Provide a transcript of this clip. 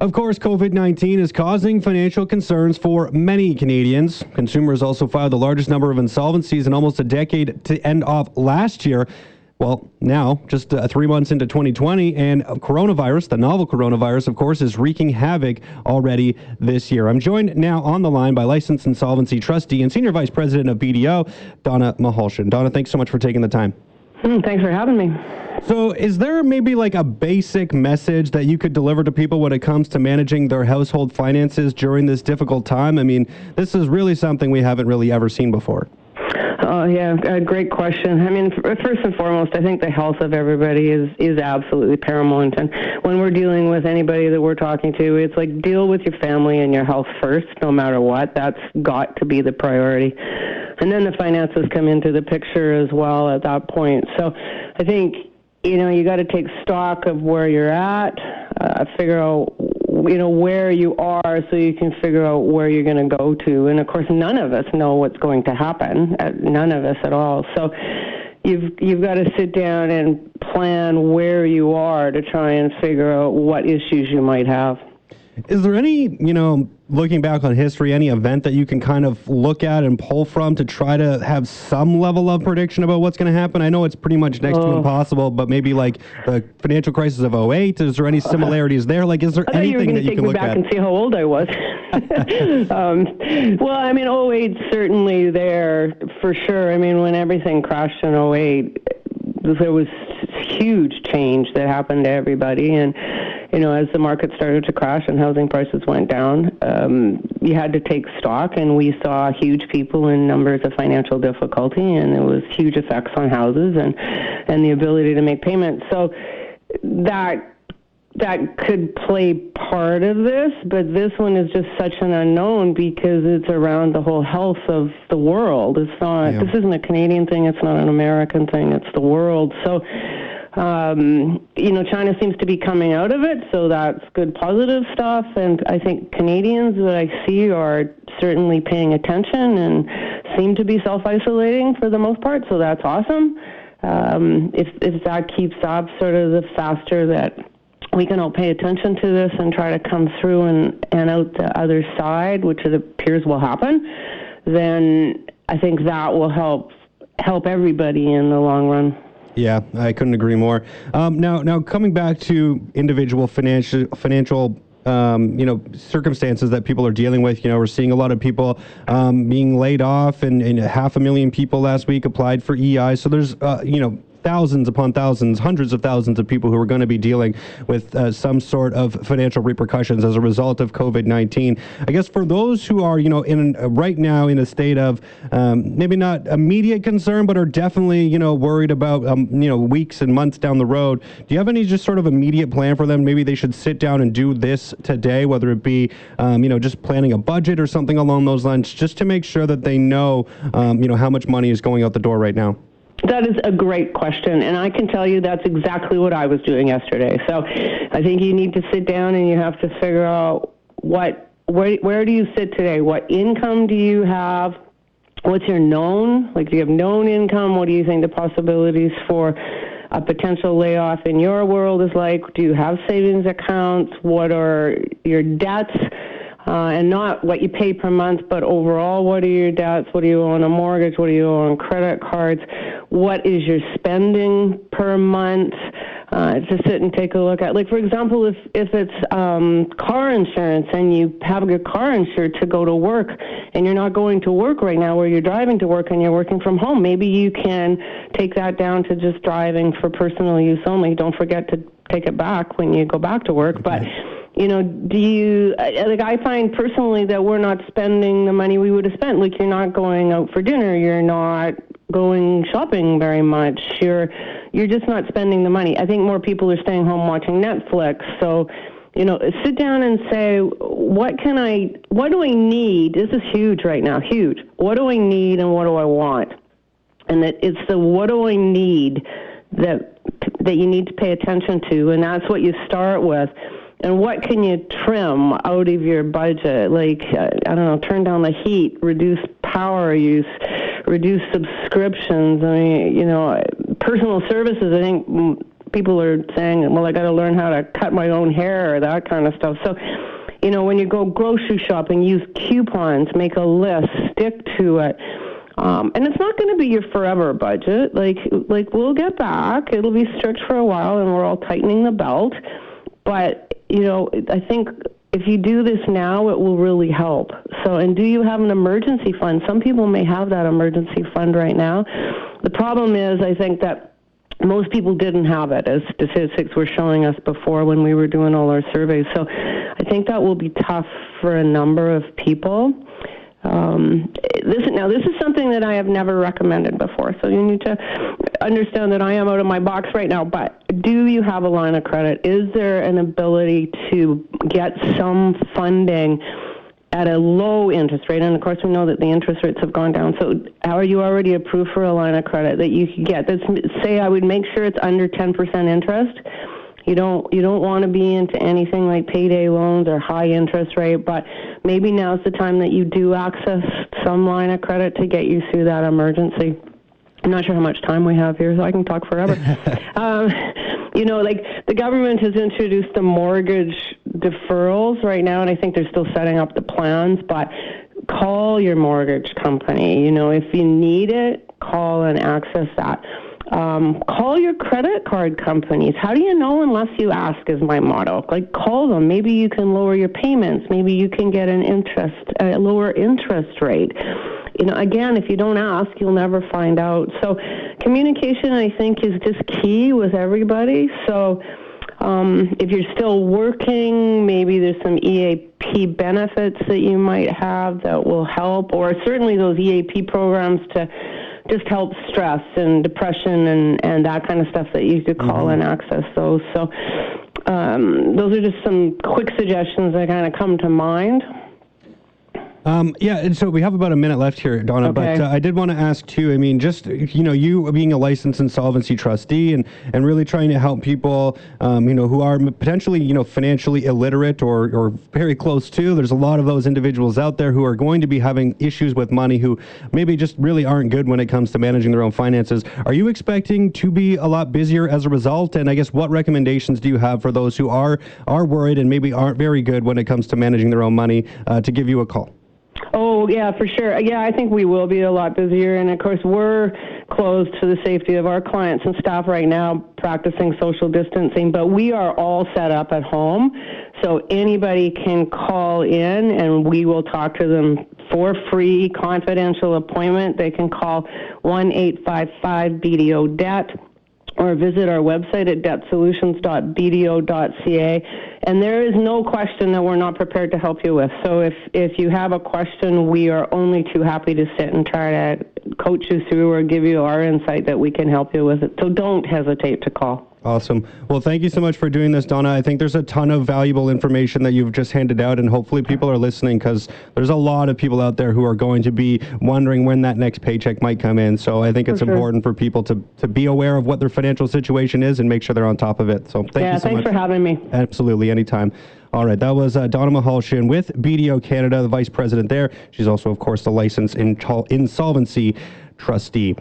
Of course, COVID 19 is causing financial concerns for many Canadians. Consumers also filed the largest number of insolvencies in almost a decade to end off last year. Well, now, just uh, three months into 2020, and coronavirus, the novel coronavirus, of course, is wreaking havoc already this year. I'm joined now on the line by licensed insolvency trustee and senior vice president of BDO, Donna Mahalshin. Donna, thanks so much for taking the time. Mm, thanks for having me. So, is there maybe like a basic message that you could deliver to people when it comes to managing their household finances during this difficult time? I mean, this is really something we haven't really ever seen before. Oh yeah, uh, great question. I mean, first and foremost, I think the health of everybody is is absolutely paramount. And when we're dealing with anybody that we're talking to, it's like deal with your family and your health first, no matter what. That's got to be the priority. And then the finances come into the picture as well at that point. So, I think you know you got to take stock of where you're at, uh, figure out you know where you are so you can figure out where you're going to go to. And of course none of us know what's going to happen uh, none of us at all. So you've you've got to sit down and plan where you are to try and figure out what issues you might have. Is there any you know looking back on history, any event that you can kind of look at and pull from to try to have some level of prediction about what's going to happen? I know it's pretty much next to oh. impossible, but maybe like the financial crisis of 08, is there any similarities there? Like, is there anything you that you can look back at? and see how old I was. um, well, I mean, 08 certainly there for sure. I mean, when everything crashed in 08, there was huge change that happened to everybody and you know, as the market started to crash and housing prices went down, um, you had to take stock, and we saw huge people in numbers of financial difficulty, and it was huge effects on houses and and the ability to make payments. So that that could play part of this, but this one is just such an unknown because it's around the whole health of the world. It's not. Yeah. This isn't a Canadian thing. It's not an American thing. It's the world. So um, you know, China seems to be coming out of it, so that's good, positive stuff. And I think Canadians that I see are certainly paying attention and seem to be self-isolating for the most part. So that's awesome. Um, if if that keeps up, sort of the faster that we can all pay attention to this and try to come through and and out the other side, which it appears will happen, then I think that will help help everybody in the long run. Yeah, I couldn't agree more. Um, now, now coming back to individual financial financial um, you know circumstances that people are dealing with. You know, we're seeing a lot of people um, being laid off, and, and, half a million people last week applied for EI. So there's uh, you know thousands upon thousands, hundreds of thousands of people who are going to be dealing with uh, some sort of financial repercussions as a result of COVID-19. I guess for those who are, you know, in uh, right now in a state of um, maybe not immediate concern, but are definitely, you know, worried about, um, you know, weeks and months down the road. Do you have any just sort of immediate plan for them? Maybe they should sit down and do this today, whether it be, um, you know, just planning a budget or something along those lines, just to make sure that they know, um, you know, how much money is going out the door right now. That is a great question, and I can tell you that's exactly what I was doing yesterday. So, I think you need to sit down and you have to figure out what where where do you sit today? What income do you have? What's your known? Like, do you have known income? What do you think the possibilities for a potential layoff in your world is like? Do you have savings accounts? What are your debts? Uh, and not what you pay per month, but overall, what are your debts? What do you owe on a mortgage? What do you owe on credit cards? What is your spending per month? Uh, to sit and take a look at. Like, for example, if, if it's um, car insurance and you have your car insured to go to work and you're not going to work right now or you're driving to work and you're working from home, maybe you can take that down to just driving for personal use only. Don't forget to take it back when you go back to work. Okay. But you know, do you uh, like? I find personally that we're not spending the money we would have spent. Like, you're not going out for dinner. You're not going shopping very much. You're you're just not spending the money. I think more people are staying home watching Netflix. So, you know, sit down and say, what can I? What do I need? This is huge right now. Huge. What do I need and what do I want? And that it's the what do I need that that you need to pay attention to, and that's what you start with and what can you trim out of your budget? Like, uh, I don't know, turn down the heat, reduce power use, reduce subscriptions. I mean, you know, personal services, I think people are saying, well, I got to learn how to cut my own hair or that kind of stuff. So, you know, when you go grocery shopping, use coupons, make a list, stick to it. Um, and it's not going to be your forever budget. Like, like we'll get back. It'll be strict for a while, and we're all tightening the belt. But you know, I think if you do this now, it will really help. So, and do you have an emergency fund? Some people may have that emergency fund right now. The problem is, I think that most people didn't have it, as statistics were showing us before when we were doing all our surveys. So, I think that will be tough for a number of people. Um, this now this is something that I have never recommended before, so you need to understand that I am out of my box right now. But do you have a line of credit? Is there an ability to get some funding? At a low interest rate, and of course we know that the interest rates have gone down. So, how are you already approved for a line of credit that you could get? That's say I would make sure it's under 10% interest you don't you don't want to be into anything like payday loans or high interest rate, but maybe now's the time that you do access some line of credit to get you through that emergency. I'm not sure how much time we have here, so I can talk forever. um, you know, like the government has introduced the mortgage deferrals right now, and I think they're still setting up the plans, but call your mortgage company. You know, if you need it, call and access that. Um, call your credit card companies. How do you know unless you ask? Is my motto. Like call them. Maybe you can lower your payments. Maybe you can get an interest, a lower interest rate. You know, again, if you don't ask, you'll never find out. So, communication, I think, is just key with everybody. So. Um, if you're still working, maybe there's some EAP benefits that you might have that will help, or certainly those EAP programs to just helps stress and depression and, and that kind of stuff that you could call mm-hmm. and access those. So um, those are just some quick suggestions that kind of come to mind. Um, yeah, and so we have about a minute left here, Donna. Okay. But uh, I did want to ask too. I mean, just you know, you being a licensed insolvency trustee and and really trying to help people, um, you know, who are potentially you know financially illiterate or or very close to. There's a lot of those individuals out there who are going to be having issues with money, who maybe just really aren't good when it comes to managing their own finances. Are you expecting to be a lot busier as a result? And I guess what recommendations do you have for those who are are worried and maybe aren't very good when it comes to managing their own money uh, to give you a call? Oh, yeah, for sure. Yeah, I think we will be a lot busier. And of course, we're closed to the safety of our clients and staff right now practicing social distancing, but we are all set up at home. So anybody can call in and we will talk to them for free, confidential appointment. They can call 1 855 BDO Debt or visit our website at debtsolutions.bdo.ca. And there is no question that we're not prepared to help you with. So if, if you have a question, we are only too happy to sit and try to coach you through or give you our insight that we can help you with it. So don't hesitate to call. Awesome. Well, thank you so much for doing this, Donna. I think there's a ton of valuable information that you've just handed out, and hopefully people are listening because there's a lot of people out there who are going to be wondering when that next paycheck might come in. So I think it's sure. important for people to, to be aware of what their financial situation is and make sure they're on top of it. So thank yeah, you so thanks much. for having me. Absolutely, anytime. All right, that was uh, Donna Mahalshin with BDO Canada, the vice president there. She's also, of course, the licensed insolvency trustee.